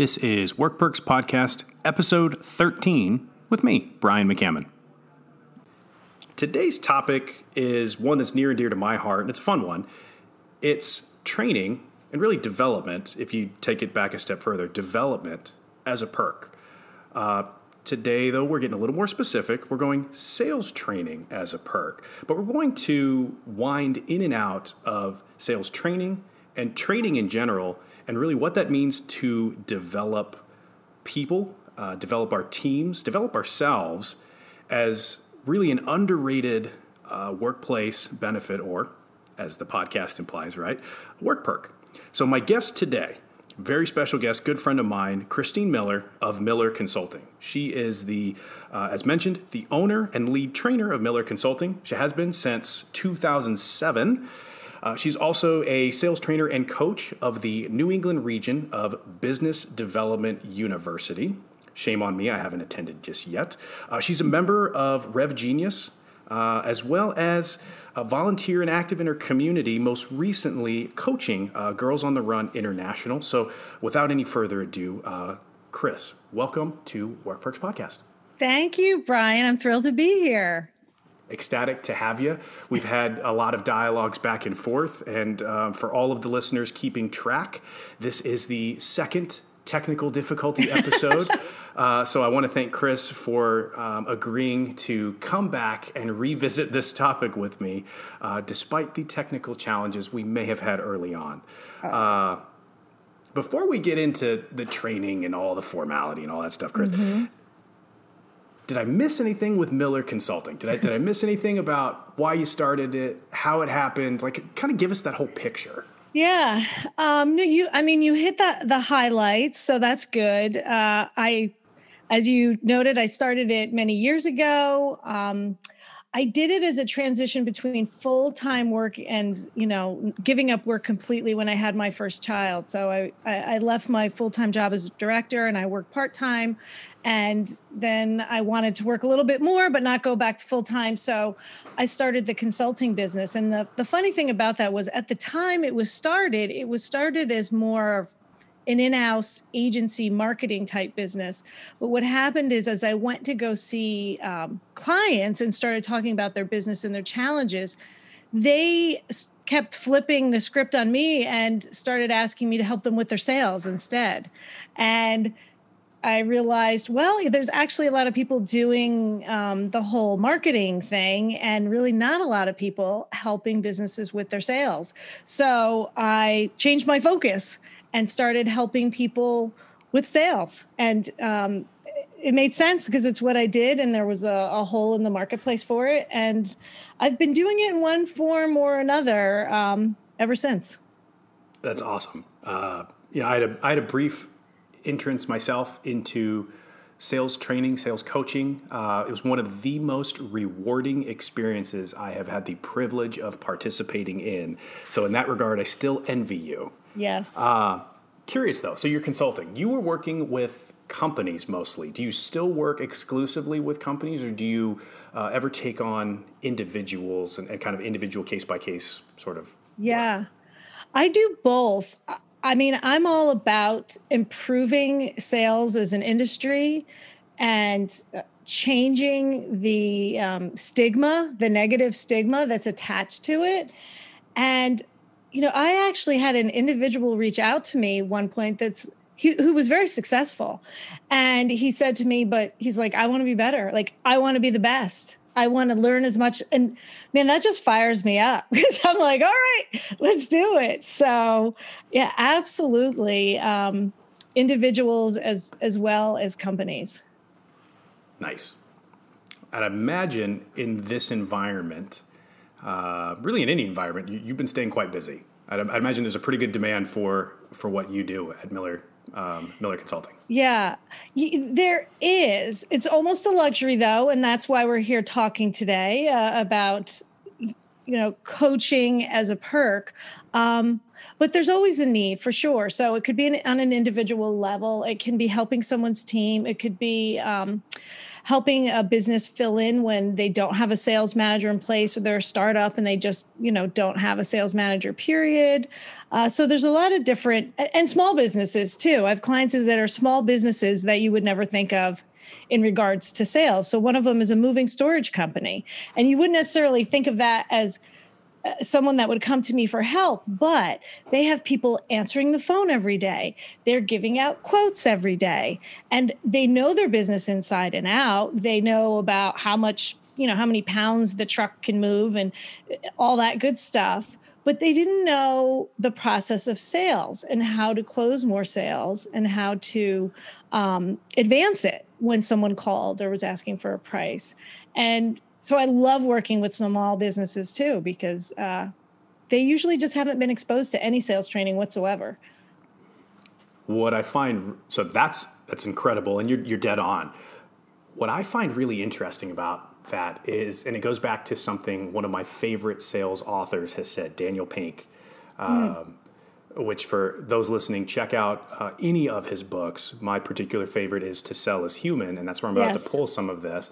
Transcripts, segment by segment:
This is Work Perks Podcast, episode 13, with me, Brian McCammon. Today's topic is one that's near and dear to my heart, and it's a fun one. It's training and really development, if you take it back a step further, development as a perk. Uh, today, though, we're getting a little more specific. We're going sales training as a perk, but we're going to wind in and out of sales training and training in general, and really what that means to develop people, uh, develop our teams, develop ourselves as really an underrated uh, workplace benefit, or as the podcast implies, right? Work perk. So, my guest today, very special guest, good friend of mine, Christine Miller of Miller Consulting. She is the, uh, as mentioned, the owner and lead trainer of Miller Consulting. She has been since 2007. Uh, she's also a sales trainer and coach of the New England region of Business Development University. Shame on me, I haven't attended just yet. Uh, she's a member of RevGenius, uh, as well as a volunteer and active in her community, most recently coaching uh, Girls on the Run International. So, without any further ado, uh, Chris, welcome to Work Perks Podcast. Thank you, Brian. I'm thrilled to be here. Ecstatic to have you. We've had a lot of dialogues back and forth, and uh, for all of the listeners keeping track, this is the second technical difficulty episode. uh, so I want to thank Chris for um, agreeing to come back and revisit this topic with me, uh, despite the technical challenges we may have had early on. Uh, before we get into the training and all the formality and all that stuff, Chris, mm-hmm. Did I miss anything with Miller Consulting? Did I did I miss anything about why you started it, how it happened? Like, kind of give us that whole picture. Yeah. Um, no, you, I mean, you hit the, the highlights, so that's good. Uh, I, as you noted, I started it many years ago. Um, I did it as a transition between full time work and you know giving up work completely when I had my first child. So I I left my full time job as a director and I worked part time, and then I wanted to work a little bit more but not go back to full time. So I started the consulting business. And the the funny thing about that was at the time it was started, it was started as more an in-house agency marketing type business but what happened is as i went to go see um, clients and started talking about their business and their challenges they kept flipping the script on me and started asking me to help them with their sales instead and I realized, well, there's actually a lot of people doing um, the whole marketing thing, and really not a lot of people helping businesses with their sales. So I changed my focus and started helping people with sales. And um, it made sense because it's what I did, and there was a, a, hole in the marketplace for it. And I've been doing it in one form or another um, ever since. That's awesome. Uh, yeah, I had a, I had a brief entrance myself into sales training, sales coaching. Uh, it was one of the most rewarding experiences I have had the privilege of participating in. So, in that regard, I still envy you. Yes. Uh, curious though, so you're consulting. You were working with companies mostly. Do you still work exclusively with companies, or do you uh, ever take on individuals and, and kind of individual case by case sort of? Yeah, work? I do both. I mean, I'm all about improving sales as an industry and uh, changing the um, stigma, the negative stigma that's attached to it. And you know, I actually had an individual reach out to me one point that's he, who was very successful. And he said to me, but he's like, I want to be better. Like, I want to be the best. I want to learn as much. And man, that just fires me up because I'm like, all right, let's do it. So yeah, absolutely. Um, individuals as as well as companies. Nice. I'd imagine in this environment, uh, really in any environment, you, have been staying quite busy. I'd, I'd, imagine there's a pretty good demand for for what you do at Miller um, Miller Consulting. Yeah, there is. It's almost a luxury though, and that's why we're here talking today uh, about you know coaching as a perk. Um, but there's always a need for sure. So it could be an, on an individual level. It can be helping someone's team. It could be um, helping a business fill in when they don't have a sales manager in place or they're a startup and they just you know don't have a sales manager period. Uh, so there's a lot of different and small businesses too. I have clients that are small businesses that you would never think of in regards to sales. So one of them is a moving storage company. And you wouldn't necessarily think of that as someone that would come to me for help, but they have people answering the phone every day. They're giving out quotes every day, and they know their business inside and out. They know about how much, you know, how many pounds the truck can move and all that good stuff. But they didn't know the process of sales and how to close more sales and how to um, advance it when someone called or was asking for a price. And so I love working with small businesses too because uh, they usually just haven't been exposed to any sales training whatsoever. What I find so that's that's incredible, and you're you're dead on. What I find really interesting about that is, and it goes back to something one of my favorite sales authors has said, Daniel Pink. Um, which for those listening, check out uh, any of his books. My particular favorite is To Sell Is Human, and that's where I'm about yes. to pull some of this.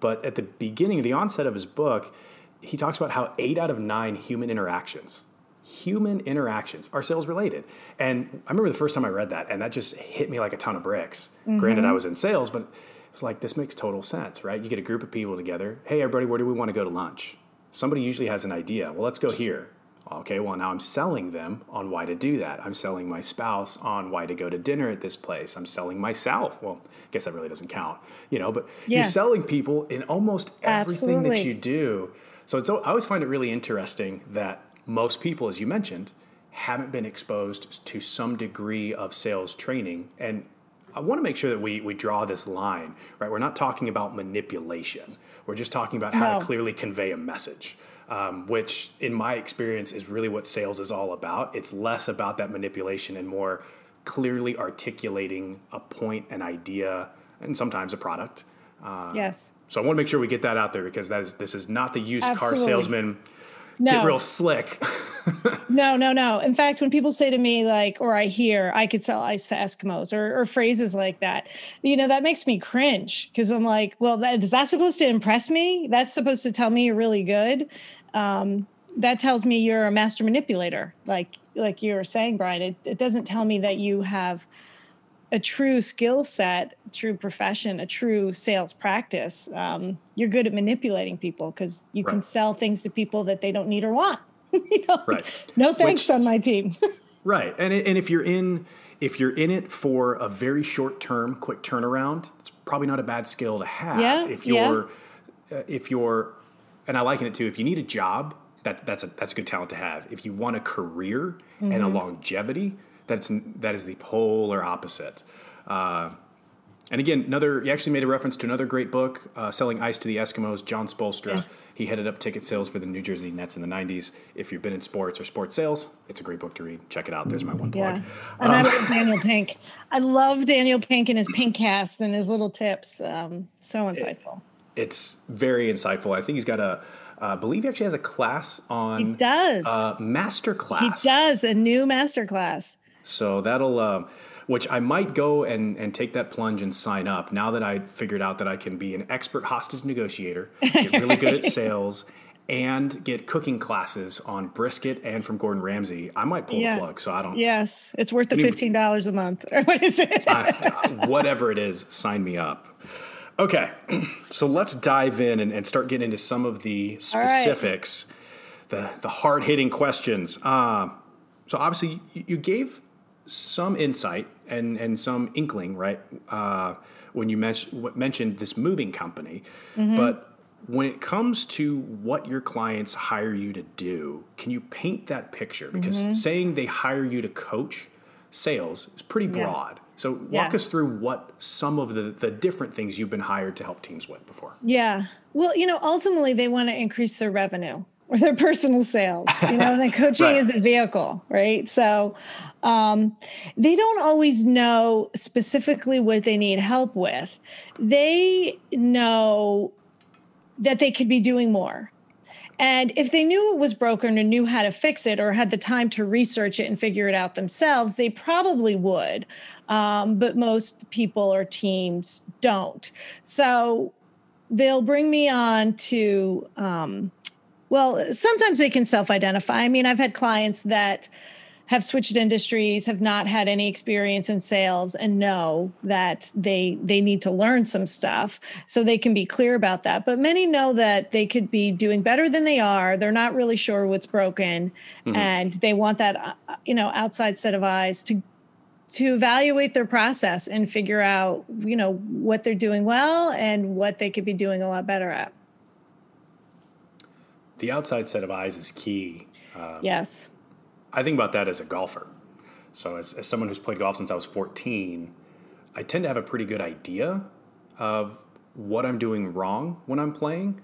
But at the beginning, the onset of his book, he talks about how eight out of nine human interactions, human interactions, are sales related. And I remember the first time I read that, and that just hit me like a ton of bricks. Mm-hmm. Granted, I was in sales, but it was like, this makes total sense, right? You get a group of people together. Hey, everybody, where do we want to go to lunch? Somebody usually has an idea. Well, let's go here. Okay, well, now I'm selling them on why to do that. I'm selling my spouse on why to go to dinner at this place. I'm selling myself. Well, I guess that really doesn't count, you know, but yeah. you're selling people in almost everything Absolutely. that you do. So it's, I always find it really interesting that most people, as you mentioned, haven't been exposed to some degree of sales training. And I want to make sure that we, we draw this line, right? We're not talking about manipulation. We're just talking about how no. to clearly convey a message um, which in my experience is really what sales is all about. It's less about that manipulation and more clearly articulating a point, an idea, and sometimes a product. Uh, yes. So I want to make sure we get that out there because that is this is not the used Absolutely. car salesman no. get real slick. no, no, no. In fact, when people say to me like, or I hear, I could sell ice to Eskimos, or, or phrases like that, you know, that makes me cringe because I'm like, well, that, is that supposed to impress me? That's supposed to tell me you're really good um, that tells me you're a master manipulator like like you were saying brian it, it doesn't tell me that you have a true skill set true profession a true sales practice um, you're good at manipulating people because you right. can sell things to people that they don't need or want you know? right no thanks Which, on my team right and, and if you're in if you're in it for a very short term quick turnaround it's probably not a bad skill to have yeah, if you're yeah. uh, if you're and I liken it to if you need a job, that that's a that's a good talent to have. If you want a career mm-hmm. and a mm-hmm. longevity, that's that is the polar opposite. Uh, and again, another you actually made a reference to another great book, uh, "Selling Ice to the Eskimos." Jon Spoelstra. Yeah. He headed up ticket sales for the New Jersey Nets in the '90s. If you've been in sports or sports sales, it's a great book to read. Check it out. There's my one plug. Yeah, and um, I love Daniel Pink. I love Daniel Pink and his Pinkcast and his little tips. Um, so insightful. It, it's very insightful. I think he's got a. I Uh, believe he actually has a class on. He does. Uh, master class. He does a new master class. So that'll, uh, which I might go and, and take that plunge and sign up now that I figured out that I can be an expert hostage negotiator, get really good at sales, and get cooking classes on brisket and from Gordon Ramsay. I might pull yeah. the plug, so I don't. Yes, it's worth the fifteen dollars a month. or what is it? whatever it is, sign me up. Okay, so let's dive in and, and, start getting into some of the specifics, right. the the hard hitting questions. Uh, so obviously, you, gave some insight and and some inkling, right, uh, when you mentioned mentioned this moving company, mm-hmm. but. When it comes to what your clients hire you to do, can you paint that picture? Because mm-hmm. saying they hire you to coach sales is pretty broad. Yeah. So walk yeah. us through what some of the, the different things you've been hired to help teams with before. Yeah. Well, you know, ultimately they want to increase their revenue or their personal sales, you know, and then coaching right. is a vehicle, right? So um, they don't always know specifically what they need help with. They know that they could be doing more. And if they knew it was broken and knew how to fix it or had the time to research it and figure it out themselves, they probably would. Um, but most people or teams don't. So they'll bring me on to, um, well, sometimes they can self identify. I mean, I've had clients that have switched industries, have not had any experience in sales, and know that they they need to learn some stuff, so they can be clear about that. But many know that they could be doing better than they are. They're not really sure what's broken, mm-hmm. and they want that uh, you know outside set of eyes to to evaluate their process and figure out you know what they're doing well and what they could be doing a lot better at. The outside set of eyes is key um, yes. I think about that as a golfer. So as, as someone who's played golf since i was 14 i tend to have a pretty good idea of what i'm doing wrong when i'm playing.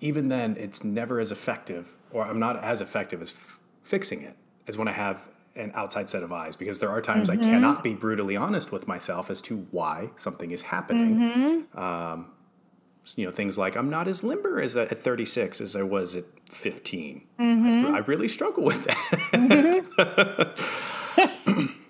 Even then it's never as effective or i'm not as effective as f- fixing it as when i have an outside set of eyes because there are times mm-hmm. I cannot be brutally honest with myself as to why something is happening. Mm-hmm. Um, you know, things like I'm not as limber as at 36 as I was at 15. Mm-hmm. I really struggle with that.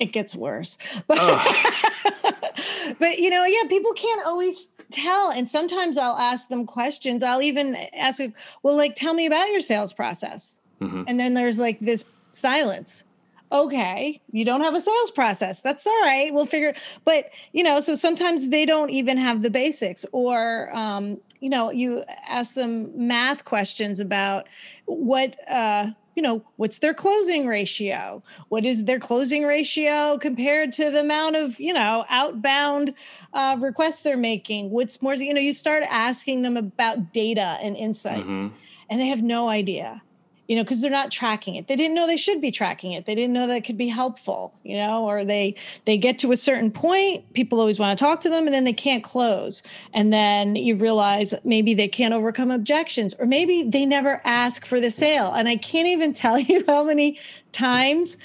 It gets worse. But, but, you know, yeah, people can't always tell. And sometimes I'll ask them questions. I'll even ask, well, like, tell me about your sales process. Mm-hmm. And then there's like this silence. Okay you don't have a sales process. That's all right. We'll figure but you know so sometimes they don't even have the basics or um, you know you ask them math questions about what uh, you know what's their closing ratio? What is their closing ratio compared to the amount of you know outbound uh, requests they're making? What's more you know you start asking them about data and insights mm-hmm. and they have no idea you know, because they're not tracking it. They didn't know they should be tracking it. They didn't know that could be helpful, you know, or they they get to a certain point, people always want to talk to them and then they can't close. And then you realize maybe they can't overcome objections or maybe they never ask for the sale. And I can't even tell you how many times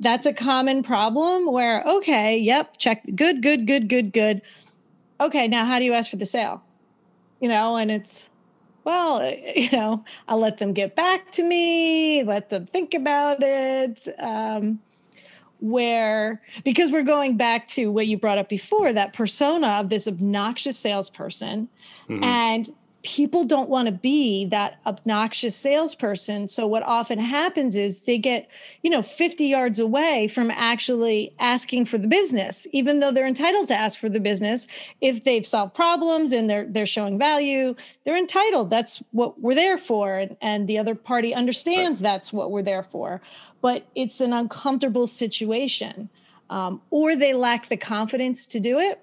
that's a common problem where okay, yep, check good, good, good, good, good. Okay, now how do you ask for the sale? You know, and it's well, you know, I'll let them get back to me, let them think about it. Um, where, because we're going back to what you brought up before, that persona of this obnoxious salesperson. Mm-hmm. And people don't want to be that obnoxious salesperson. So what often happens is they get, you know, 50 yards away from actually asking for the business, even though they're entitled to ask for the business. If they've solved problems and they're they're showing value, they're entitled. That's what we're there for. And, and the other party understands right. that's what we're there for. But it's an uncomfortable situation. Um, or they lack the confidence to do it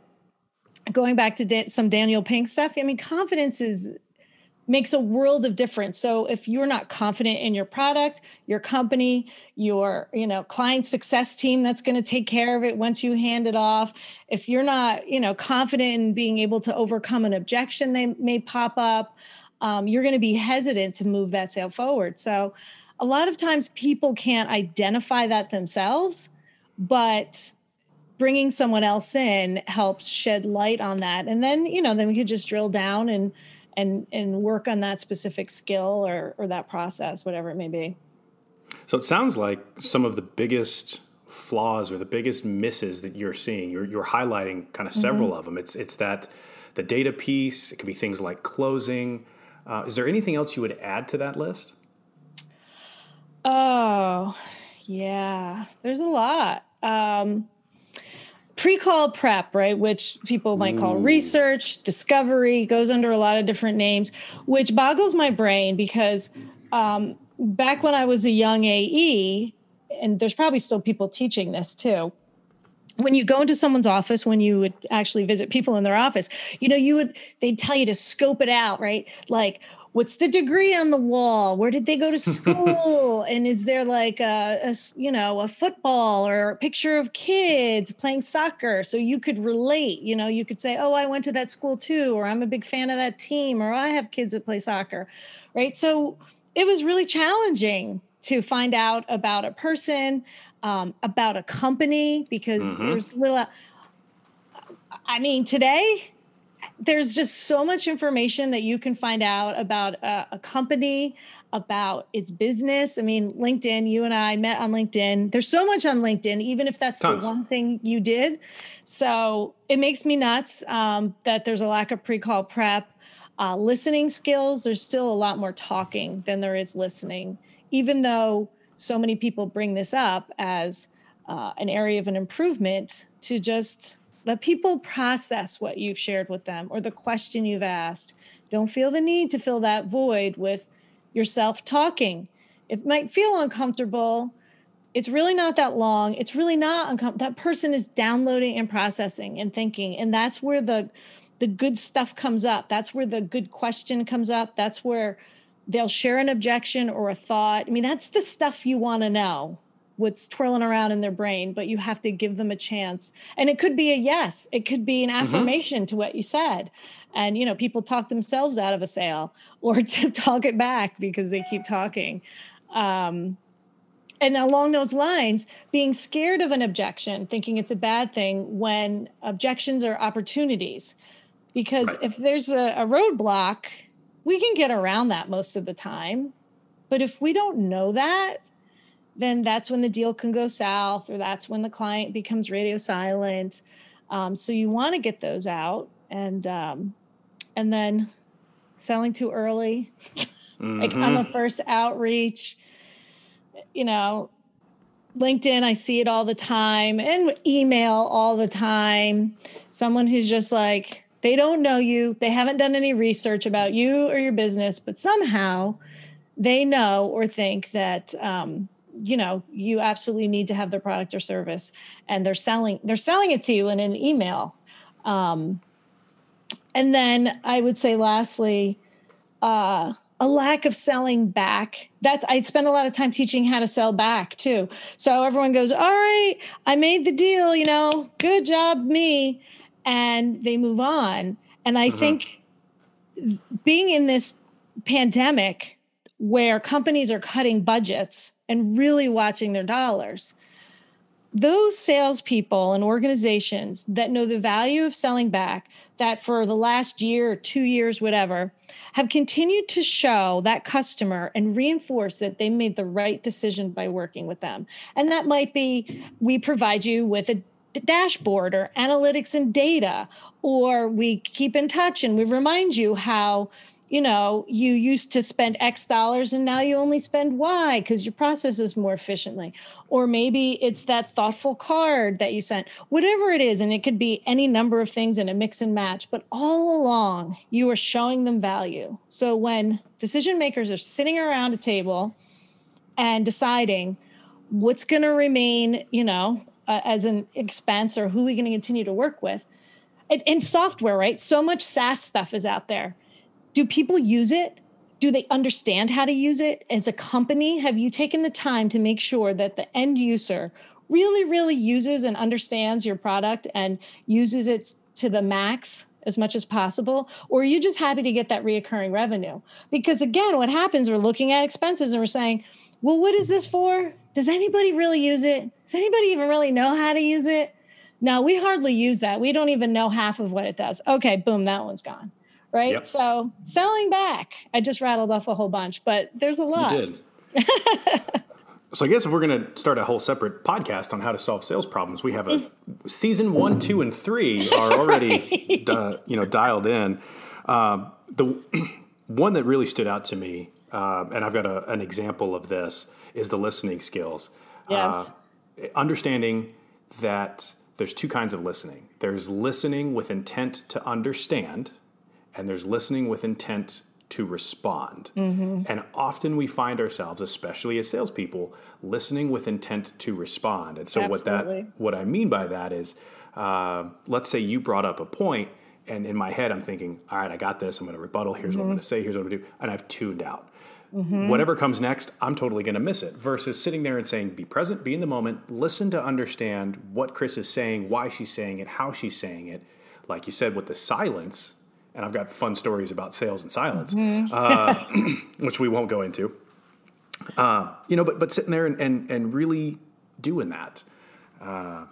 going back to some Daniel Pink stuff, I mean, confidence is makes a world of difference. So if you're not confident in your product, your company, your, you know, client success team that's going to take care of it once you hand it off, if you're not, you know, confident in being able to overcome an objection they may pop up, um, you're going to be hesitant to move that sale forward. So a lot of times people can't identify that themselves, but bringing someone else in helps shed light on that. And then you know then we could just drill down and and and work on that specific skill or or that process whatever it may be. So it sounds like some of the biggest flaws or the biggest misses that you're seeing you're, you're highlighting kind of several mm-hmm. of them it's it's that the data piece it could be things like closing. Uh, is there anything else you would add to that list? Oh yeah there's a lot. Um, pre-call prep right which people might call research discovery goes under a lot of different names which boggles my brain because um, back when i was a young ae and there's probably still people teaching this too when you go into someone's office when you would actually visit people in their office you know you would they'd tell you to scope it out right? Like what's the degree on the wall? Where did they go to school? And is there like a, a, you know a football or a picture of kids playing soccer? So you could relate you know you could say oh i went to that school too or i'm a big fan of that team or i have kids that play soccer right? So it was really challenging to find out about a person um, about a company because mm-hmm. there's little i mean today there's just so much information that you can find out about a, a, company, about its business. I mean, LinkedIn, you and I met on LinkedIn. There's so much on LinkedIn, even if that's Tons. the one thing you did. So it makes me nuts um, that there's a lack of pre call prep. Uh, listening skills, there's still a lot more talking than there is listening, even though so many people bring this up as uh, an area of an improvement to just let people process what you've shared with them or the question you've asked. Don't feel the need to fill that void with yourself talking. It might feel uncomfortable. It's really not that long. It's really not uncomfortable. That person is downloading and processing and thinking. And that's where the the good stuff comes up. That's where the good question comes up. That's where they'll share an objection or a thought. I mean, that's the stuff you want to know what's twirling around in their brain, but you have to give them a chance. And it could be a yes, it could be an mm-hmm. affirmation mm-hmm. to what you said. And you know, people talk themselves out of a sale or to talk it back because they keep talking. Um, and along those lines, being scared of an objection, thinking it's a bad thing when objections are opportunities. Because right. if there's a, a roadblock, we can get around that most of the time. But if we don't know that, then that's when the deal can go south or that's when the client becomes radio silent um, so you want to get those out and um, and then selling too early mm-hmm. like on the mm-hmm. first outreach you know linkedin i see it all the time and email all the time someone who's just like they don't know you they haven't done any research about you or your business but somehow they know or think that um, you know you absolutely need to have their product or service and they're selling they're selling it to you in an email. Um, and then i would say lastly uh, a lack of selling back. That's i spend a lot of time teaching how to sell back too. So everyone goes all right i made the deal you know good job me and they move on. And i mm-hmm. think being in this pandemic where companies are cutting budgets and really watching their dollars. Those salespeople and organizations that know the value of selling back, that for the last year or two years, whatever, have continued to show that customer and reinforce that they made the right decision by working with them. And that might be we provide you with a dashboard or analytics and data, or we keep in touch and we remind you how you know, you used to spend X dollars and now you only spend Y because your process is more efficiently. Or maybe it's that thoughtful card that you sent, whatever it is. And it could be any number of things in a mix and match, but all along you are showing them value. So when decision makers are sitting around a table and deciding what's going to remain, you know, uh, as an expense or who are we going to continue to work with, in software, right? So much SaaS stuff is out there do people use it? Do they understand how to use it? As a company, have you taken the time to make sure that the end user really, really uses and understands your product and uses it to the max as much as possible? Or are you just happy to get that reoccurring revenue? Because again, what happens, we're looking at expenses and we're saying, well, what is this for? Does anybody really use it? Does anybody even really know how to use it? No, we hardly use that. We don't even know half of what it does. Okay, boom, that one's gone right? Yep. So selling back, I just rattled off a whole bunch, but there's a lot. You did. so I guess if we're going to start a whole separate podcast on how to solve sales problems, we have a season one, two, and three are already right. di- you know dialed in. Um, the one that really stood out to me, uh, and I've got a, an example of this, is the listening skills. Yes. Uh, understanding that there's two kinds of listening. There's listening with intent to understand, and there's listening with intent to respond. Mm-hmm. And often we find ourselves, especially as salespeople, listening with intent to respond. And so Absolutely. what that what I mean by that is, uh, let's say you brought up a point, and in my head I'm thinking, all right, I got this. I'm going to rebuttal. Here's mm-hmm. what I'm going to say. Here's what I'm going to do, and I've tuned out. Mm-hmm. Whatever comes next, I'm totally going to miss it. Versus sitting there and saying, be present, be in the moment, listen to understand what Chris is saying, why she's saying it, how she's saying it. Like you said, with the silence, and I've got fun stories about sales and silence, mm-hmm. uh, which we won't go into. Uh, you know, but but sitting there and and, and really doing that. Uh,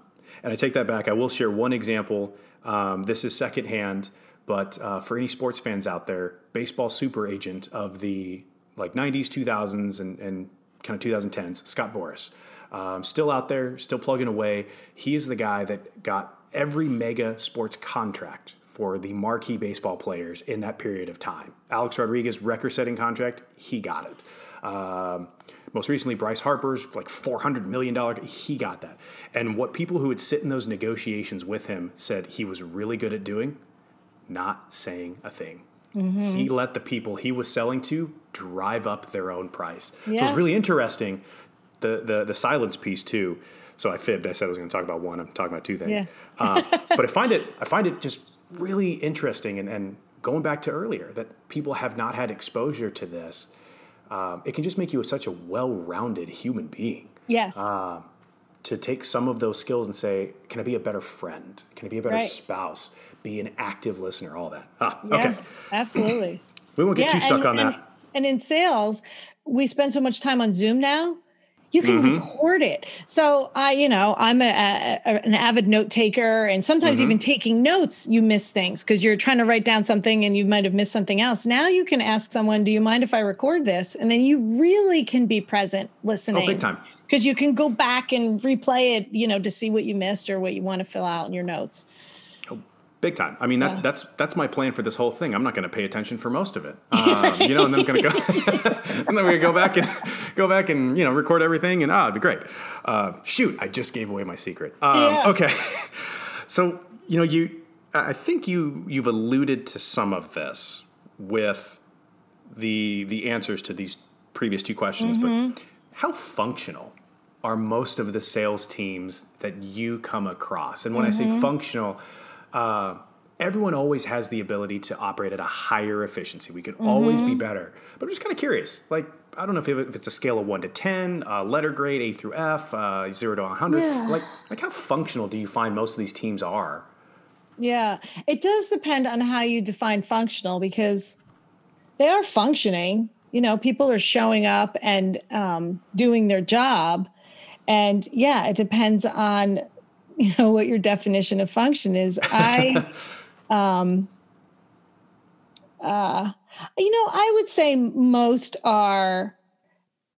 and I take that back. I will share one example. Um, this is secondhand, but uh, for any sports fans out there, baseball super agent of the like 90s, 2000s, and, and kind of 2010s, Scott Boras. Um, still out there, still plugging away. He is the guy that got every mega sports contract for the marquee baseball players in that period of time. Alex Rodriguez record setting contract, he got it. Um, most recently, Bryce Harper's like $400 million, he got that. And what people who would sit in those negotiations with him said he was really good at doing, not saying a thing. Mm-hmm. He let the people he was selling to drive up their own price. Yeah. So it's really interesting the, the, the silence piece too. So I fibbed. I said I was going to talk about one. I'm talking about two things. Yeah. uh, but I find it I find it just really interesting and, and going back to earlier that people have not had exposure to this. Um, it can just make you such a well-rounded human being. Yes. Uh, to take some of those skills and say, can I be a better friend? Can I be a better right. spouse? Be an active listener? All that. Ah, yeah, okay. Absolutely. we won't get yeah, too stuck and, on and, that. And in sales, we spend so much time on Zoom now you can mm-hmm. record it. So I, you know, I'm a, a, an avid note taker, and sometimes mm-hmm. even taking notes, you miss things because you're trying to write down something and you might have missed something else. Now you can ask someone, "Do you mind if I record this?" And then you really can be present listening. Oh, big time. Because you can go back and replay it, you know, to see what you missed or what you want to fill out in your notes. Big time. I mean, that, yeah. that's that's my plan for this whole thing. I'm not going to pay attention for most of it, um, you know, and then I'm going to go, and then we're going to go back and go back and you know record everything, and ah, it'd be great. Uh, shoot, I just gave away my secret. Um, yeah. Okay, so you know, you, I think you you've alluded to some of this with the the answers to these previous two questions, mm-hmm. but how functional are most of the sales teams that you come across? And when mm-hmm. I say mm-hmm. functional uh, everyone always has the ability to operate at a higher efficiency. We could mm-hmm. always be mm-hmm. better. But I'm just kind of curious. Like, I don't know if, if it's a scale of one to 10, uh, letter grade, A through F, uh, zero to 100. Yeah. Like, like, how functional do you find most of these teams are? Yeah, it does depend on how you define functional because they are functioning. You know, people are showing up and um, doing their job. And yeah, it depends on you know what your definition of function is i um uh you know i would say most are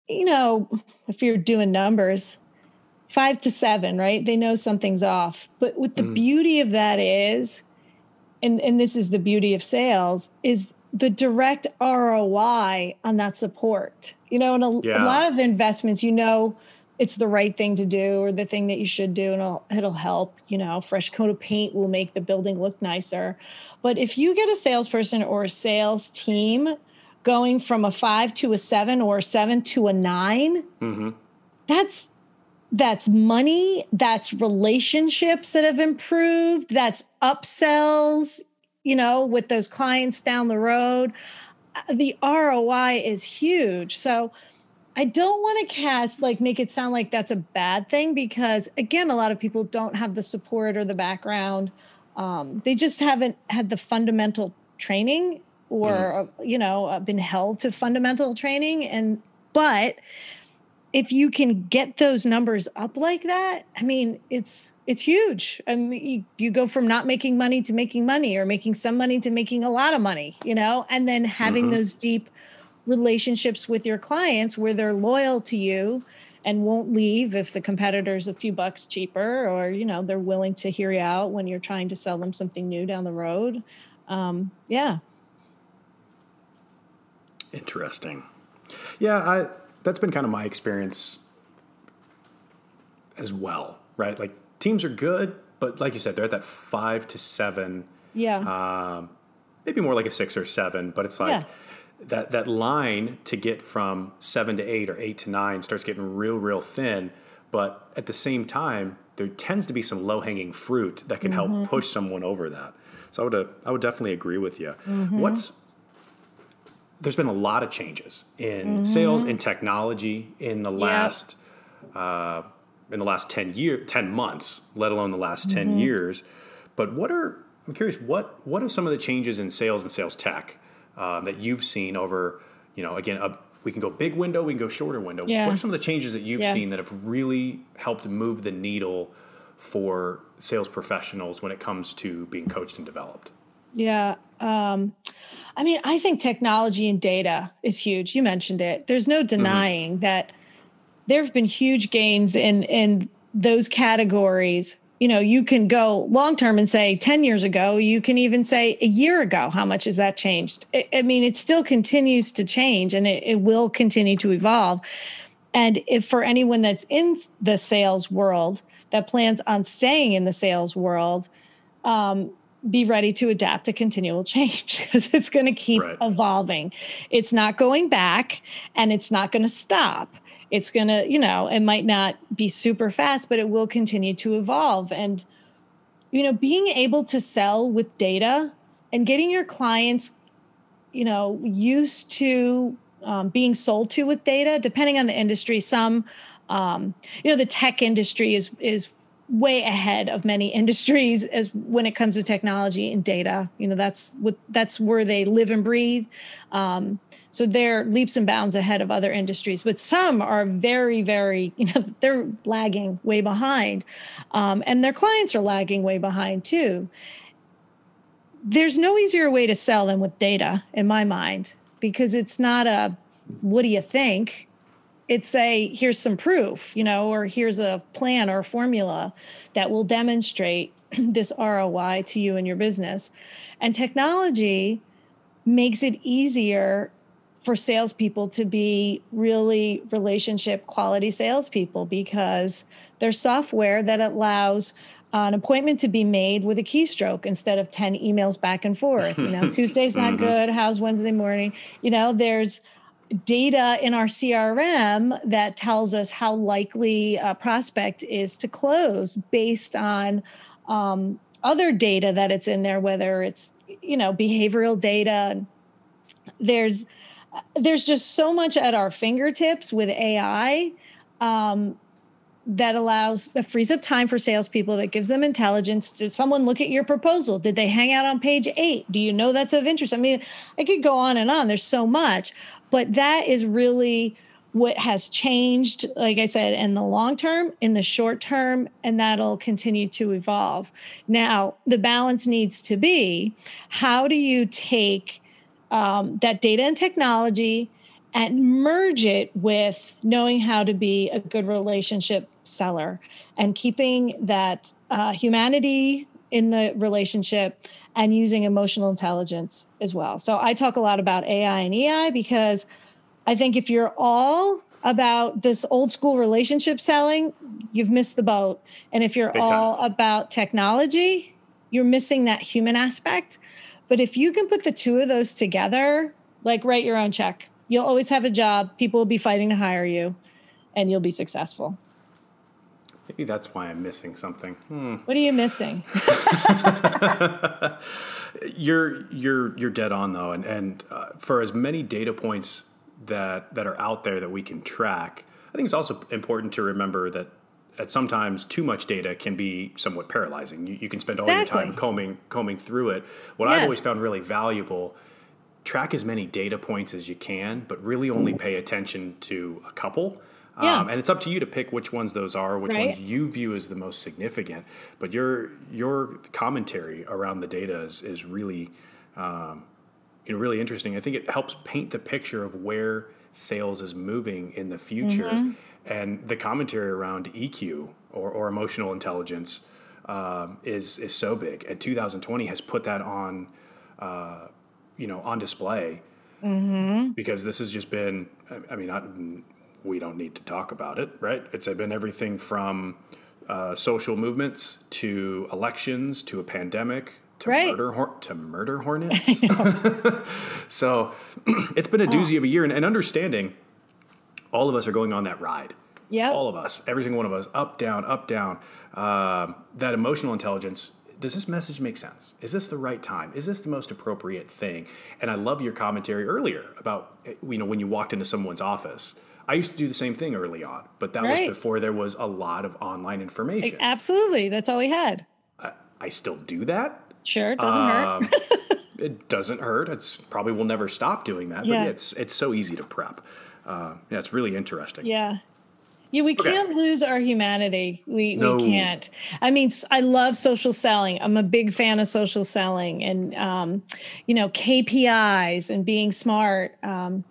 you know if you're doing numbers five to seven right they know something's off but what the mm. beauty of that is and and this is the beauty of sales is the direct roi on that support you know and a, yeah. a lot of investments you know it's the right thing to do or the thing that you should do and it'll, it'll help you know fresh coat of paint will make the building look nicer. But if you get a salesperson or a sales team going from a five to a seven or a seven to a 9 mm-hmm. that's that's money that's relationships that have improved that's upsells you know with those clients down the road. The roi is huge. So I don't want to cast like make it sound like that's a bad thing because again, a lot of people don't have the support or the background. Um, they just haven't had the fundamental training or mm-hmm. uh, you know uh, been held to fundamental training and but if you can get those numbers up like that i mean it's it's huge i mean you, you go from not making money to making money or making some money to making a lot of money you know and then having mm-hmm. those deep relationships with your clients where they're loyal to you and won't leave if the competitor's a few bucks cheaper or you know they're willing to hear you out when you're trying to sell them something new down the road. Um, yeah. Interesting. Yeah i that's been kind of my experience as well right? Like teams are good but like you said they're at that five to seven yeah. um, maybe more like a six or seven but it's like yeah that that line to get from seven to eight or eight to nine starts getting real real thin but at the same time there tends to be some low hanging fruit that can mm-hmm. help push someone over that so i would uh, i would definitely agree with you mm-hmm. what's there's been a lot of changes in mm-hmm. sales and technology in the last yep. uh, in the last 10 year 10 months let alone the last 10 mm-hmm. years but what are i'm curious what what are some of the changes in sales and sales tech um, that you've seen over, you know, again, a, we can go big window, we can go shorter window. Yeah. What are some of the changes that you've yeah. seen that have really helped move the needle for sales professionals when it comes to being coached and developed? Yeah. Um, I mean, I think technology and data is huge. You mentioned it. There's no denying mm-hmm. that there have been huge gains in in those categories. You know, you can go long term and say 10 years ago, you can even say a year ago, how much has that changed? I, I mean, it still continues to change and it, it will continue to evolve. And if for anyone that's in the sales world that plans on staying in the sales world, um, be ready to adapt to continual change because it's going to keep right. evolving. It's not going back and it's not going to stop. It's going to, you know, it might not be super fast, but it will continue to evolve. And, you know, being able to sell with data and getting your clients, you know, used to um, being sold to with data, depending on the industry, some, um, you know, the tech industry is, is way ahead of many industries as when it comes to technology and data. You know that's what that's where they live and breathe. Um, so they're leaps and bounds ahead of other industries but some are very very you know they're lagging way behind. Um, and their clients are lagging way behind too. There's no easier way to sell than with data in my mind because it's not a what do you think it's a here's some proof, you know, or here's a plan or a formula that will demonstrate this ROI to you and your business. And technology makes it easier for salespeople to be really relationship quality salespeople because there's software that allows an appointment to be made with a keystroke instead of 10 emails back and forth. You know, Tuesday's not mm-hmm. good. How's Wednesday morning? You know, there's data in our CRM that tells us how likely a prospect is to close based on um, other data that it's in there, whether it's you know behavioral data. There's there's just so much at our fingertips with AI um, that allows that frees up time for salespeople that gives them intelligence. Did someone look at your proposal? Did they hang out on page eight? Do you know that's of interest? I mean, I could go on and on. There's so much, but that is really what has changed, like I said, in the long term, in the short term, and that'll continue to evolve. Now, the balance needs to be how do you take um, that data and technology and merge it with knowing how to be a good relationship seller and keeping that uh, humanity in the relationship and using emotional intelligence as well. So I talk a lot about AI and EI because I think if you're all about this old school relationship selling, you've missed the boat. And if you're Big all time. about technology, you're missing that human aspect. But if you can put the two of those together, like write your own check, you'll always have a job. People will be fighting to hire you and you'll be successful. Maybe that's why I'm missing something. Hmm. What are you missing? you're you're you're dead on though, and and uh, for as many data points that that are out there that we can track, I think it's also important to remember that at sometimes too much data can be somewhat paralyzing. You, you can spend all your time combing combing through it. What yes. I've always found really valuable track as many data points as you can, but really only pay attention to a couple yeah. Um, and it's up to you to pick which ones those are, which right. ones you view as the most significant. But your your commentary around the data is, is really, um, you know, really interesting. I think it helps paint the picture of where sales is moving in the future, mm-hmm. and the commentary around EQ or, or emotional intelligence um, is is so big. And 2020 has put that on, uh, you know, on display. Mm-hmm. Because this has just been, I mean, I, we don't need to talk about it, right? It's been everything from uh, social movements to elections to a pandemic to right. murder hor- to murder hornets. so it's been a doozy oh. of a year, and, and, understanding all of us are going on that ride. Yeah, all of us, every single one of us, up, down, up, down. Uh, that emotional intelligence. Does this message make sense? Is this the right time? Is this the most appropriate thing? And I love your commentary earlier about you know when you walked into someone's office I used to do the same thing early on, but that right. was before there was a lot of online information. Absolutely. That's all we had. I, I still do that. Sure. It doesn't um, hurt. it doesn't hurt. It's probably will never stop doing that, but yeah. it's, it's so easy to prep. Uh, yeah, it's really interesting. Yeah. Yeah, we can't lose our humanity. We no. we can't. I mean, I love social selling. I'm a big fan of social selling, and um, you know, KPIs and being smart. Um,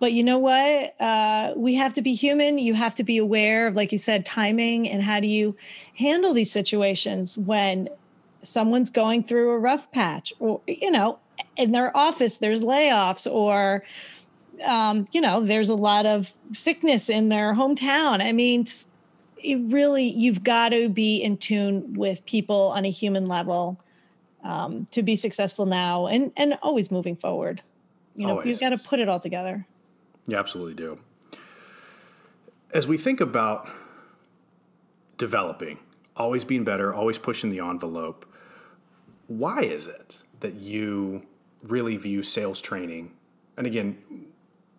but you know what? Uh, we have to be human. You have to be aware of, like you said, timing and how do you handle these situations when someone's going through a rough patch, or you know, in their office there's layoffs, or um, you know, there's a lot of sickness in their hometown. I mean, it really, you've got to be in tune with people on a human level um, to be successful now and and always moving forward. You know, always. you've got to put it all together. You absolutely do. As we think about developing, always being better, always pushing the envelope, why is it that you really view sales training? And again,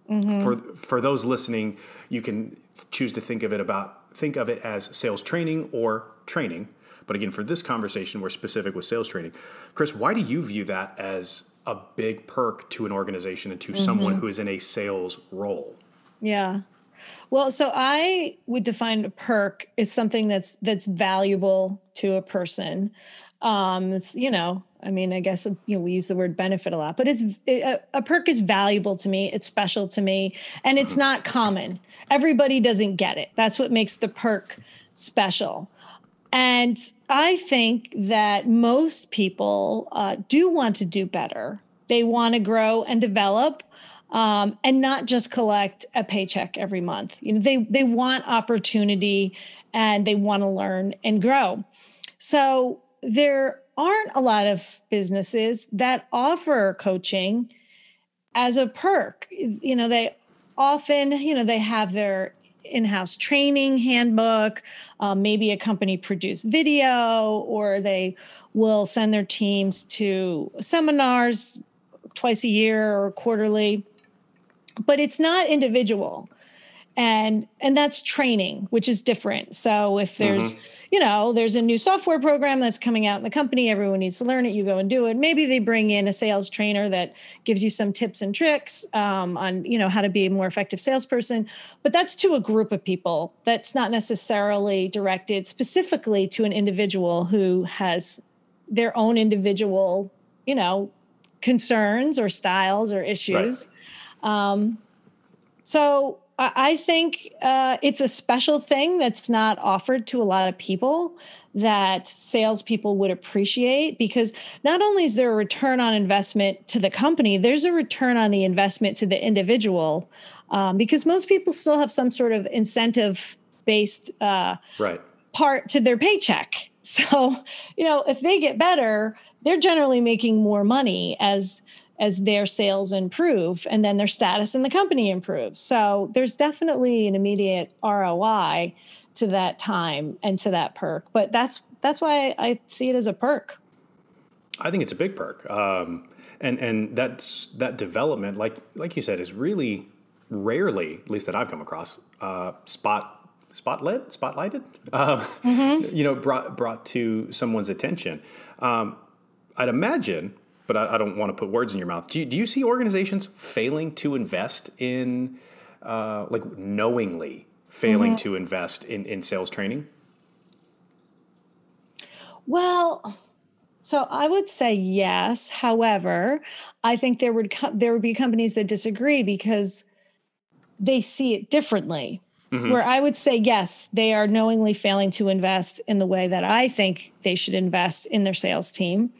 Mm-hmm. For for those listening, you can choose to think of it about think of it as sales training or training. But again, for this conversation, we're specific with sales training. Chris, why do you view that as a big perk to an organization and to mm-hmm. someone who is in a sales role? Yeah. Well, so I would define a perk as something that's that's valuable to a person. Um, it's you know I mean, I guess you know we use the word benefit a lot, but it's it, a, a, perk is valuable to me. It's special to me, and it's not common. Everybody doesn't get it. That's what makes the perk special. And I think that most people uh, do want to do better. They want to grow and develop, um, and not just collect a paycheck every month. You know, they they want opportunity and they want to learn and grow. So there aren't a lot of businesses that offer coaching as a perk. You know, they often, you know, they have their in-house training handbook, um, maybe a company produced video, or they will send their teams to seminars twice a year or quarterly. But it's not individual and and that's training which is different so if there's mm-hmm. You know there's a new software program that's coming out in the company. Everyone needs to learn it. You go and do it. Maybe they bring in a sales trainer that gives you some tips and tricks um, on you know how to be a more effective salesperson. But that's to a group of people. That's not necessarily directed specifically to an individual who has their own individual you know concerns or styles or issues. Right. um, so I think uh, it's a special thing that's not offered to a lot of people that salespeople would appreciate because not only is there a return on investment to the company, there's a return on the investment to the individual um, because most people still have some sort of incentive based uh, right. part to their paycheck. So, you know, if they get better, they're generally making more money as as their sales improve and then their status in the company improves. So there's definitely an immediate ROI to that time and to that perk. But that's that's why I see it as a perk. I think it's a big perk. Um, and and that's that development, like like you said, is really rarely, at least that I've come across, uh, spot spotlit, spotlighted, uh, mm-hmm. you know, brought brought to someone's attention. Um, I'd imagine but I, I, don't want to put words in your mouth. Do you, do you see organizations failing to invest in, uh, like knowingly failing mm-hmm. to invest in, in sales training? Well, so I would say yes. However, I think there would co- there would be companies that disagree because they see it differently. Mm-hmm. Where I would say yes, they are knowingly failing to invest in the way that I think they should invest in their sales team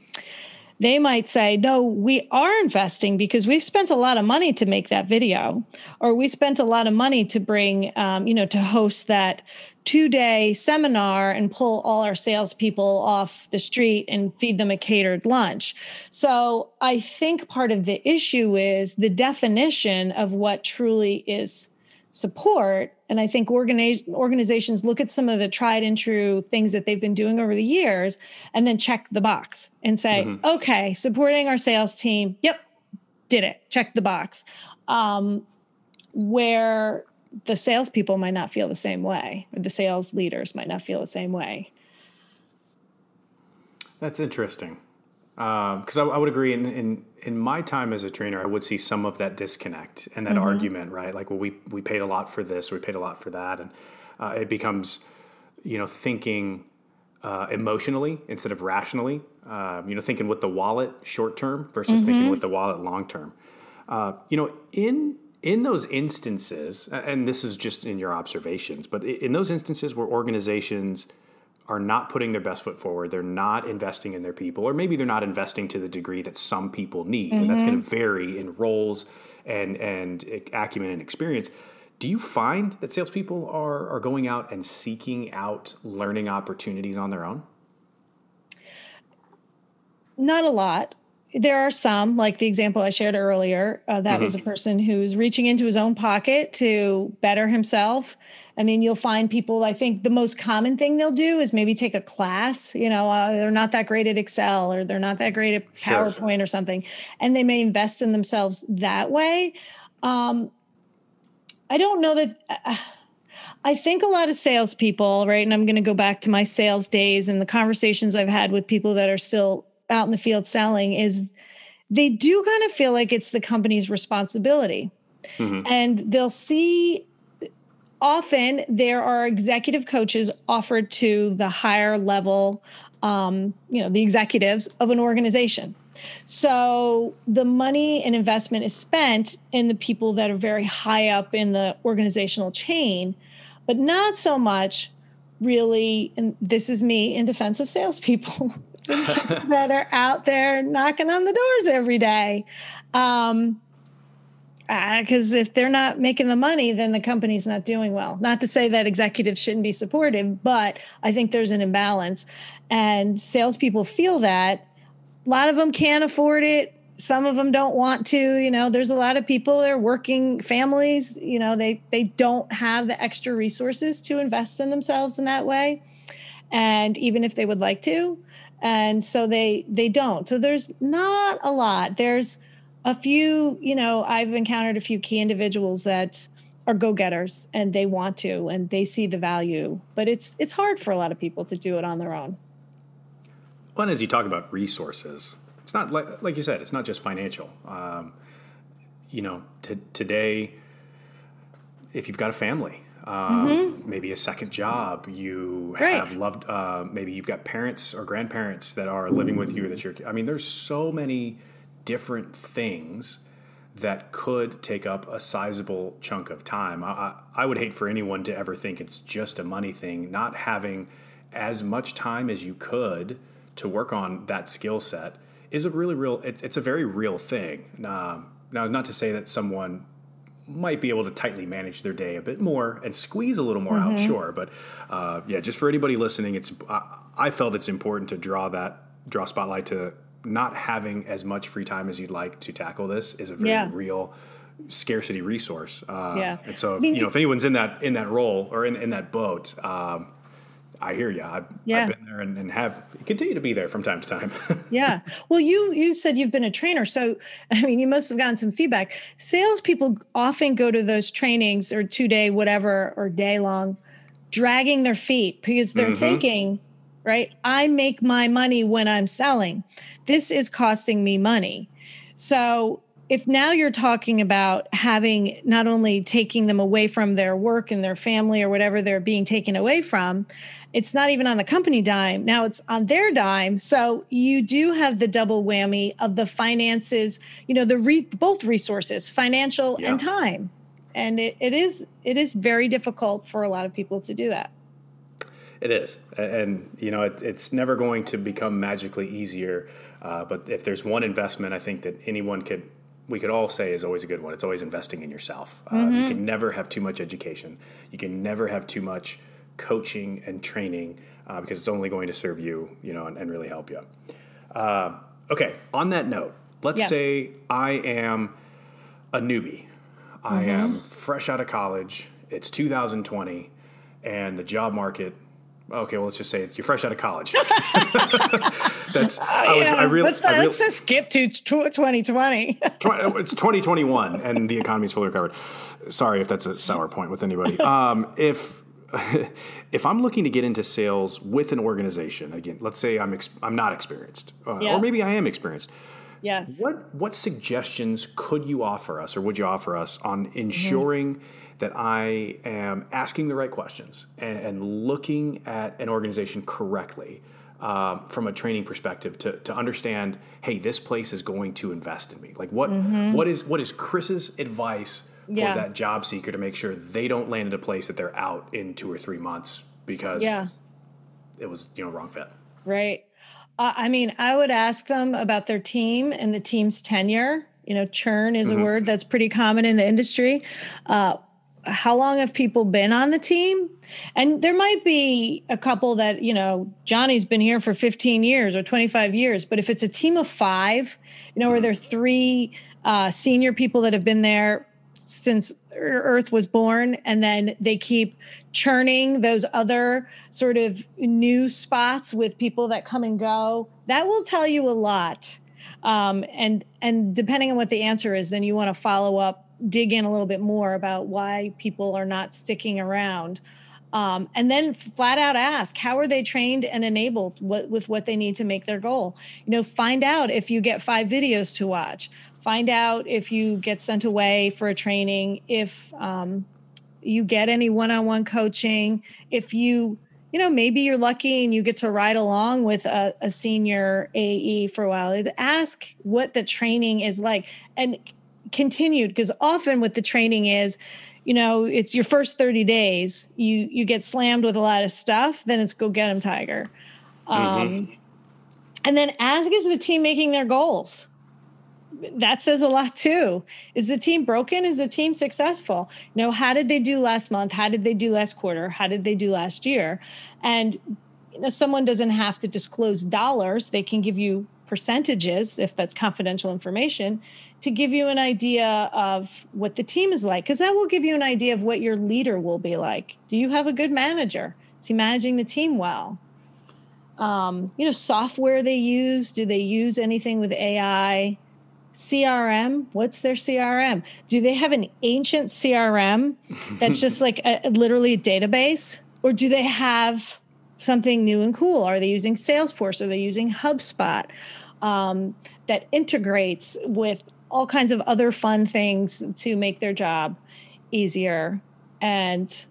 they might say, no, we are investing because we've spent a lot of money to make that video, or we spent a lot of money to bring, um, you know, to host that two day seminar and pull all our salespeople off the street and feed them a catered lunch. So I think part of the issue is the definition of what truly is support. And i think organiz- organizations look at some of the tried and true things that they've been doing over the years and then check the box and say mm-hmm. okay supporting our sales team. Yep did it. Check the box. Um, where the salespeople might not feel the same way or the sales leaders might not feel the same way. That's interesting because um, I, I, would agree in, in in my time as a trainer, I would see some of that disconnect and that mm-hmm. argument, right? Like, well, we we paid a lot for this, we paid a lot for that, and Uh, it becomes, you know, thinking uh, emotionally instead of rationally. Uh, you know, thinking with the wallet short term versus mm-hmm. thinking with the wallet long term. Uh, you know, in in those instances, and this is just in your observations, but in those instances where organizations are not putting their best foot forward, they're not investing in their people, or maybe they're not investing to the degree that some people need, mm-hmm. and that's going to vary in roles and and acumen and experience. Do you find that salespeople are are going out and seeking out learning opportunities on their own? Not a lot there are some, like the example I shared earlier, uh, that mm-hmm. was a person who's reaching into his own pocket to better himself. I mean, you'll find people, I think the most common thing they'll do is maybe take a class. You know, uh, they're not that great at Excel or they're not that great at PowerPoint sure. or something, and they may invest in themselves that way. Um, I don't know that. Uh, I think a lot of salespeople, right? And I'm going to go back to my sales days and the conversations I've had with people that are still out in the field selling is they do kind of feel like it's the company's responsibility. Mm-hmm. And they'll see often there are executive coaches offered to the higher level, um, you know, the executives of an organization. So the money and investment is spent in the people that are very high up in the organizational chain, but not so much really, and this is me in defense of salespeople, that are out there knocking on the doors every day. Um, because uh, if they're not making the money, then the company's not doing well. Not to say that executives shouldn't be supportive, but I think there's an imbalance, and salespeople feel that. A lot of them can't afford it. Some of them don't want to. You know, there's a lot of people that are working families. You know, they they don't have the extra resources to invest in themselves in that way, and even if they would like to, and so they they don't. So there's not a lot. There's a few you know i've encountered a few key individuals that are go-getters and they want to and they see the value but it's it's hard for a lot of people to do it on their own. One as you talk about resources. It's not like, like you said it's not just financial. Um, you know t- today if you've got a family um, mm-hmm. maybe a second job. You right. have loved, uh, maybe you've got parents or grandparents that are living with you. That you're, I mean, there's so many different things that could take up a sizable chunk of time. I, I would hate for anyone to ever think it's just a money thing. Not having as much time as you could to work on that skill set is a really real. It, it's a very real thing. Um, now, not to say that someone might be able to tightly manage their day a bit more and squeeze a little more mm-hmm. out, sure. But uh, yeah, just for anybody listening, it's I, I, felt it's important to draw that draw spotlight to not having as much free time as you'd like to tackle this is a very yeah. real scarcity resource. Uh, yeah, and so if, you know if anyone's in that in that role or in in that boat. Um, I hear you. I've, yeah. I've been there and, and, have continue to be there from time to time. yeah. Well, you you said you've been a trainer, so I mean, you must have gotten some feedback. Salespeople often go to those trainings or two day whatever or day long, dragging their feet because they're mm-hmm. thinking, right? I make my money when I'm selling. This is costing me money. So if now you're talking about having not only taking them away from their work and their family or whatever they're being taken away from, it's not even on the company dime. Now it's on their dime. So you do have the double whammy of the finances, you know, the re- both resources, financial yeah. and time. And it, it is it is very difficult for a lot of people to do that. It is, and you know, it, it's never going to become magically easier. Uh, but if there's one investment, I think that anyone could we could all say is always a good one. It's always investing in yourself. Uh, mm-hmm. You can never have too much education. You can never have too much coaching and training uh, because it's only going to serve you, you know, and, and really help you. Uh, okay. On that note, let's yes. say I am a newbie. Mm-hmm. I am fresh out of college. It's 2020, and the job market okay, well, let's just say you're fresh out of college. That's I, was, yeah, I really, let's, I let's just skip to 2020. it's 2021, and the economy's fully recovered. Sorry if that's a sour point with anybody. Um, if if I'm looking to get into sales with an organization, again, let's say I'm ex- I'm not experienced, uh, yeah. or maybe I am experienced. Yes. What what suggestions could you offer us, or would you offer us on ensuring mm-hmm. that I am asking the right questions and, and looking at an organization correctly? Um, from a training perspective to, to understand, hey, this place is going to invest in me. Like what mm-hmm. what is what is Chris's advice for yeah. that job seeker to make sure they don't land in a place that they're out in two or three months because yeah. it was you know wrong fit. Right. Uh, I mean, I would ask them about their team and the team's tenure. You know, churn is mm-hmm. a word that's pretty common in the industry. Uh, how long have people been on the team? And there might be a couple that, you know, Johnny's been here for 15 years or 25 years, but if it's a team of five, you know, mm-hmm. where there are three uh, senior people that have been there since Earth was born, and then they keep churning those other sort of new spots with people that come and go. That will tell you a lot. Um, and and depending on what the answer is, then you want to follow up, dig in a little bit more about why people are not sticking around. Um, and then flat out ask how are they trained and enabled with what they need to make their goal you know find out if you get five videos to watch find out if you get sent away for a training if um, you get any one-on-one coaching if you you know maybe you're lucky and you get to ride along with a, a ae ae for a while. Ask what the training is like and continued because often what the training is you know it's your first 30 days. You you get slammed with a lot of stuff then it's go get them tiger. Mm-hmm. um, and then ask is the team making their goals that says a lot too. Is the team broken? Is the team successful? You know, how did they do last month? How did they do last quarter? How did they do last year? And you know, someone doesn't have to disclose dollars. They can give you percentages if that's confidential information to give you an idea of what the team is like because that will give you an idea of what your leader will be like. Do you have a good manager? Is he managing the team well? Um, you know, software they use. Do they use anything with AI? CRM? What's their CRM? Do they have an ancient CRM that's just like a, literally a database? Or do they have something new and cool? Are they using Salesforce? Are they using HubSpot um, that integrates with all kinds of other fun things to make their job easier? And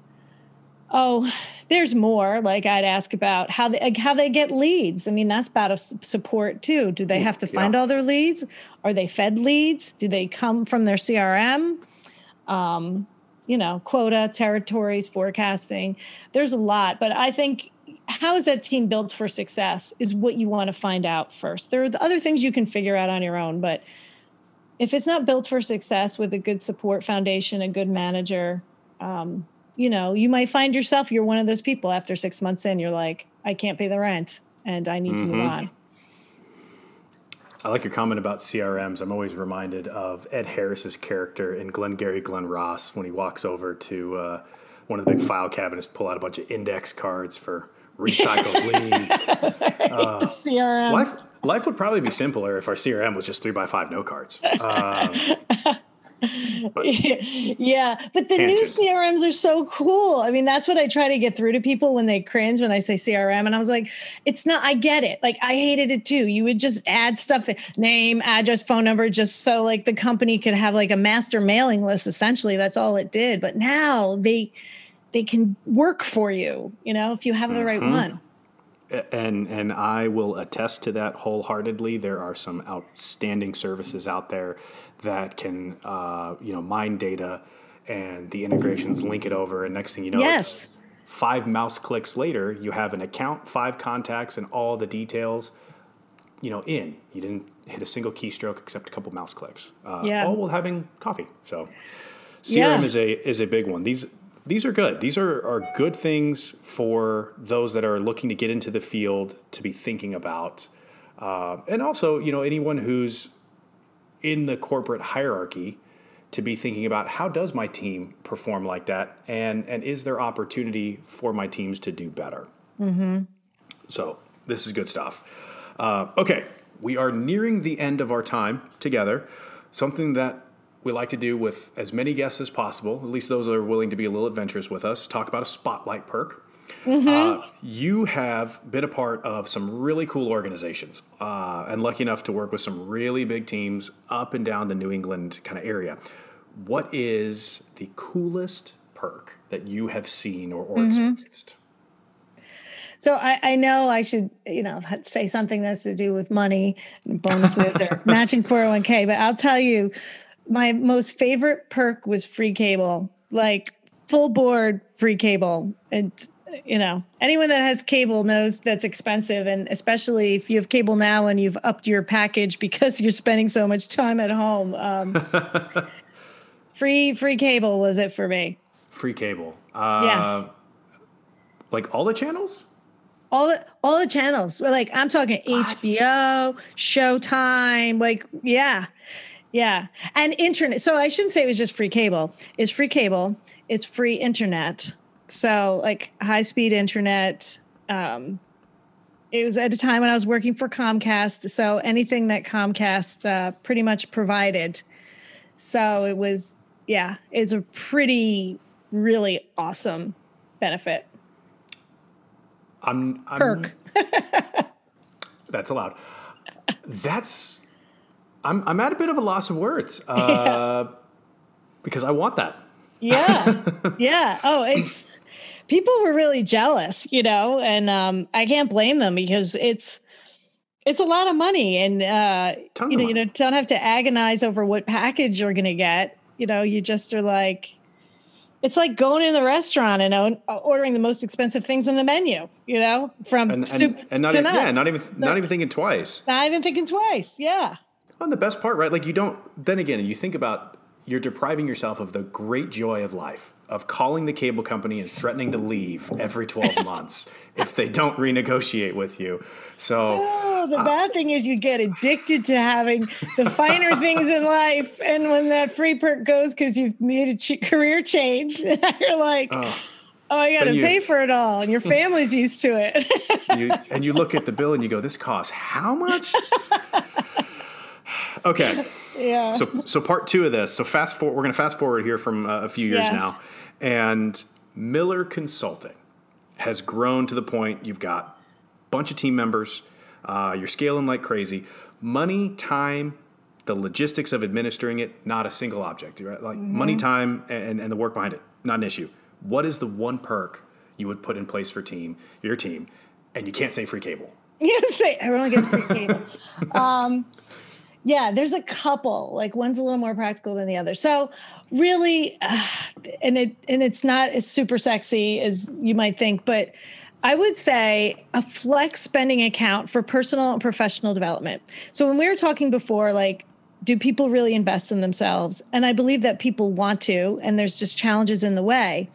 oh, there's more. Like I'd ask about how they like how they get leads. I mean, that's about a support too. Do they have to find yeah. all their leads? Are they fed leads? Do they come from their CRM? Um, you know, quota, territories, forecasting. There's a lot, but I think how is that team built for success is what you want to find out first. There are the other things you can figure out on your own, but if it's not built for success with a good support foundation, a good manager, um, you know, you might find yourself, you're one of those people after six months in, you're like, I can't pay the rent and I need mm-hmm. to move mm-hmm. on. I like your comment about CRMs. I'm always reminded of Ed Harris's character in Glengarry Glen Ross when he walks over to uh, one of the big file cabinets to pull out a bunch of index cards for recycled leads. Uh, CRM. Life, life would probably be simpler if our CRM was just three by five note cards. Um, but yeah, but the tangent. new CRMs are so cool. I mean, that's what I try to get through to people when they cringe when I say CRM. And I was like, it's not, I get it. Like, I hated it too. You would just add stuff, name, address, phone number, just so like the company could have like a master mailing list. Essentially, that's all it did. But now they, they can work for you, you know, if you have the right mm-hmm. one and and I will attest to that wholeheartedly. There are some outstanding services out there that can uh, you know mine data and the integrations link it over, and next thing you know, yes. five mouse clicks later, you have an account, five contacts, and all the details. You know, in you didn't hit a single keystroke except a couple mouse clicks. Uh, yeah. All while having coffee. So CRM yeah. is a is a big one. These these are good. These are, are good things for those that are looking to get into the field to be thinking about. Uh, and also, you know, anyone who's in the corporate hierarchy to be thinking about how does my team perform like that and and is there opportunity for my teams to do better? Mm-hmm. so this is good stuff. Uh, okay we are nearing the end of our time together. Something that we like to do with as many guests as possible at least those that are willing to be a little adventurous with us talk about a spotlight perk Mm-hmm. Uh, you have been a part of some really cool organizations uh, and lucky enough to work with some really big teams up and down the New England kind of area. What is the coolest perk that you have seen or, or mm-hmm. experienced? So I, I, know I should, you know, say something that's to do with money, bonuses, or matching 401k, but I'll tell you, my most favorite perk was free cable, like full board free cable. And, you know, anyone that has cable knows that's expensive. And especially if you have cable now and you've upped your package because you're spending so much time at home. Um, free, free cable was it for me. Free cable. Uh, yeah. Like all the channels? all the all the channels. Like I'm talking what? HBO, Showtime, like yeah. Yeah. And internet. So I shouldn't say it was just free cable. It's free cable. It's free internet. So like high speed internet. Um, it was at a time when I was working for Comcast. So anything that Comcast uh, pretty much provided. So it was, yeah, it's a pretty, really awesome benefit. I'm, I'm perk. that's allowed. That's I'm I'm at a bit of a loss of words uh, yeah. because I want that. Yeah, yeah. Oh, it's people were really jealous, you know, and um, I can't blame them because it's it's a lot of money, and uh, you know, you know, don't have to agonize over what package you're going to get. You know, you just are like, it's like going in the restaurant and uh, ordering the most expensive things in the menu. You know, from and, soup and, and not to even, nuts. yeah, not even not even thinking twice. Not even thinking twice. Yeah. Well, the best part, right? Like you don't. Then again, you think about you're depriving yourself of the great joy of life of calling the cable company and threatening to leave every 12 months if they don't renegotiate with you. So oh, the uh, bad thing is you get addicted to having the finer things in life, and when that free perk goes because you've made a ch- career change, you're like. Oh. Oh, I got to pay for it all, and your family's used to it. you, and you look at the bill and you go, "This costs how much?" Okay. Yeah. So so part two of this. So fast forward. We're going to fast forward here from uh, a few years yes. now, and Miller Consulting has grown to the point you've got a bunch of team members. Uh, you're scaling like crazy. Money, time, the logistics of administering it, not a single object. Right? Like mm-hmm. money, time, and, and the work behind it, not an issue. What is the one perk you would put in place for team your team? And you can't say free cable. You say everyone gets free cable. um, yeah, there's a couple. Like one's a little more practical than the other. So really, uh, and it and it's not as super sexy as you might think, but I would say a flex spending account for personal and professional development. So when we were talking before, like, do people really invest in themselves? And I believe that people want to, and there's just challenges in the way.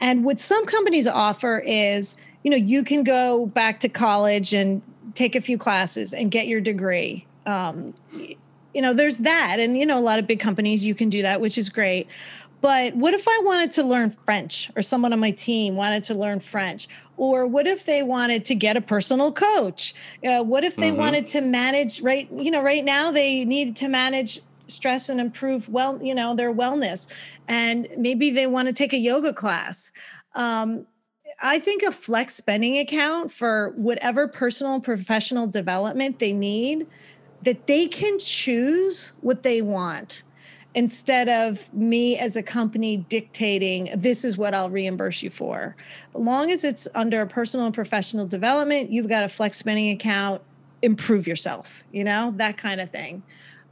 And what some companies offer is, you know, you can go back to college and take a few classes and get your degree um, you know, there's that. And, you know, a lot of big companies, you can do that, which is great. But what if I wanted to learn French or someone on my team wanted to learn French? Or what if they wanted to get a personal coach? Uh, what if they mm-hmm. wanted to manage, right? You know, right now they need to manage stress and improve well, you know, their wellness. And maybe they want to take a yoga class. Um, I think a flex spending account for whatever personal professional development they need that they can choose what they want instead of me as a company dictating this is what I'll reimburse you for. Long as it's under personal and professional development, you've got a flex spending account, improve yourself, you know, that kind of thing.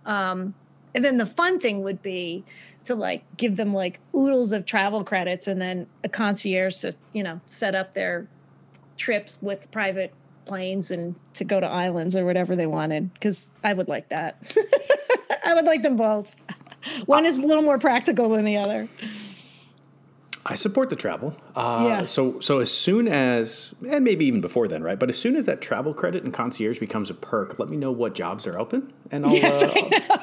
Um, and then the fun thing would be to like give them like oodles of travel credits and then a concierge to, you know, set up their trips with private planes and to go to islands or whatever they wanted because I would like that. I would like them both. One is a little more practical than the other. I support the travel. Uh, yeah. So so as soon as and maybe even before then, right? But as soon as that travel credit and concierge becomes a perk, let me know what jobs are open, and I'll yes, uh,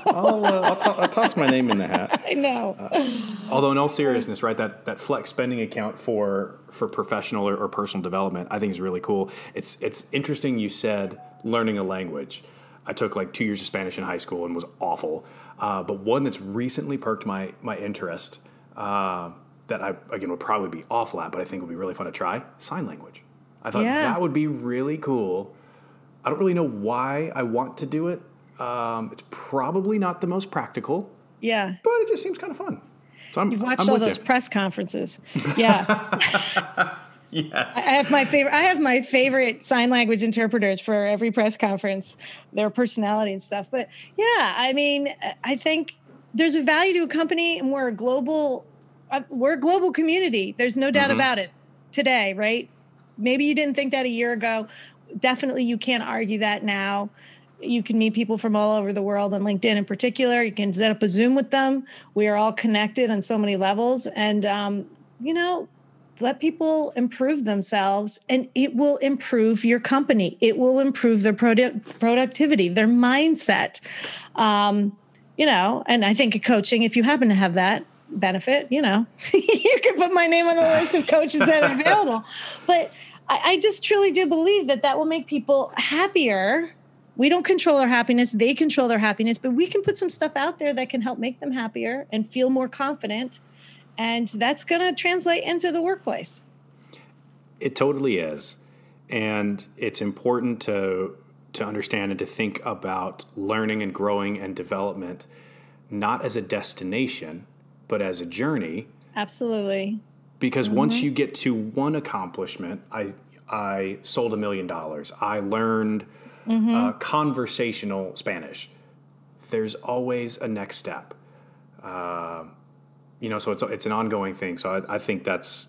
I'll, I'll, uh, I'll, t- I'll, toss my name in the hat. I know. Uh, although in all seriousness, right? That that flex spending account for for professional or, or personal development, I think is really cool. It's it's interesting. You said learning a language. I took like two years of Spanish in high school and was awful. Uh, but one that's recently perked my my interest. Uh, that I again would probably be awful at, but I think would be really fun to try sign language. I thought Yeah. that would be really cool. I don't really know why I want to do it. Um, it's probably not the most practical, Yeah. but it just seems kind of fun. So I'm, You've watched I'm all those you. press conferences. Yeah. Yes. I have my favorite. I have my favorite sign language interpreters for every press conference. Their personality and stuff. But yeah, I mean, I think there's a value to a company, and we're a global. Uh, We're a global community. There's no doubt about it. Today, right? Maybe you didn't think that a year ago. Definitely, you can't argue that now. You can meet people from all over the world on LinkedIn in particular. You can set up a Zoom with them. We are all connected on so many levels, and um, you know, let people improve themselves and it will improve your company it will improve their product productivity their mindset um, you know and i think coaching if you happen to have that benefit you know. You can put my name on the list of coaches that are available. But I, I just truly do believe that that will make people happier. We don't control their happiness. They control their happiness. But we can put some stuff out there that can help make them happier and feel more confident. And that's going to translate into the workplace. It totally is. And it's important to to understand and to think about learning and growing and development not as a destination, but as a journey. Absolutely. Because once you get to one accomplishment, I I sold a million dollars. I learned uh, conversational Spanish. There's always a next step. Uh, you know, so it's it's an ongoing thing. So I, I think that's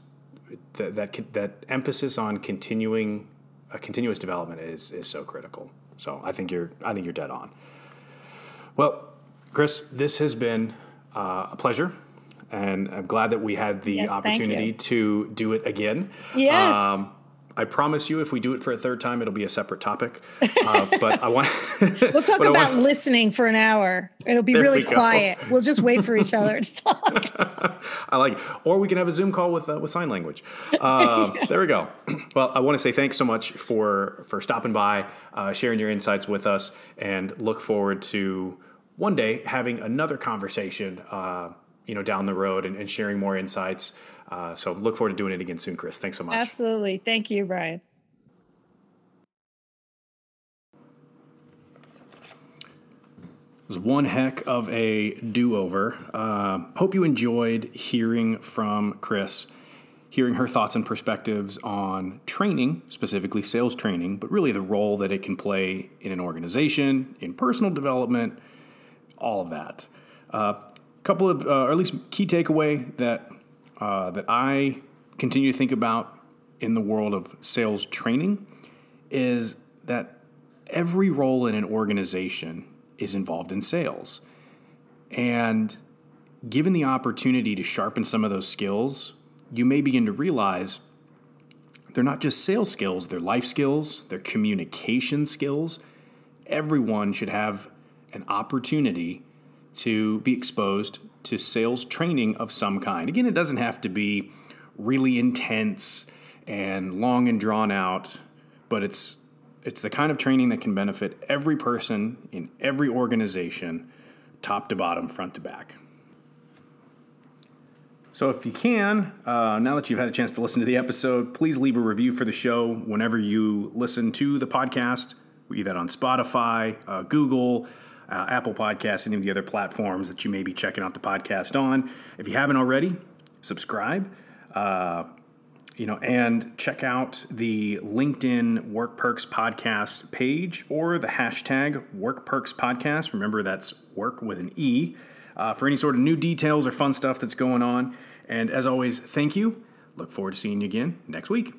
that that that emphasis on continuing a continuous development is is so critical. So I think you're I think you're dead on. Well, Chris, this has been uh, a pleasure, and I'm glad that we had the Yes, opportunity to do it again. Yes. Um. I promise you, if we do it for a third time, it'll be a separate topic. Uh, but I want We'll talk about want- listening for an hour. It'll be really we quiet. We'll just wait for each other to talk. I like, it. or we can have a Zoom call with uh, with sign language. Um, There we go. Well, I want to say thanks so much for for stopping by, uh, sharing your insights with us, and look forward to one day having another conversation. You know, down the road and, and sharing more insights. Uh, so look forward to doing it again soon, Chris. Thanks so much. Absolutely. Thank you, Brian. It was one heck of a do over. Uh, hope you enjoyed hearing from Chris, hearing her thoughts and perspectives on training, specifically sales training, but really the role that it can play in an organization, in personal development, all of that. Uh, couple of, uh, or at least key takeaway that uh, that I continue to think about in the world of sales training is that every role in an organization is involved in sales. And given the opportunity to sharpen some of those skills, you may begin to realize they're not just sales skills, they're life skills, they're communication skills. Everyone should have an opportunity to be exposed to sales training of some kind. Again, it doesn't have to be really intense and long and drawn out, but it's it's the kind of training that can benefit every person in every organization, top to bottom, front to back. So, if you can, uh, now that you've had a chance to listen to the episode, please leave a review for the show whenever you listen to the podcast, either on Spotify, uh, Google, uh, Apple Podcasts, any of the other platforms that you may be checking out the podcast on. If you haven't already, subscribe. Uh, you know, and check out the LinkedIn Werk Perks podcast page or the hashtag Werk Perks podcast. Remember, that's work with an E uh, for any sort of new details or fun stuff that's going on. And as always, thank you. Look forward to seeing you again next week.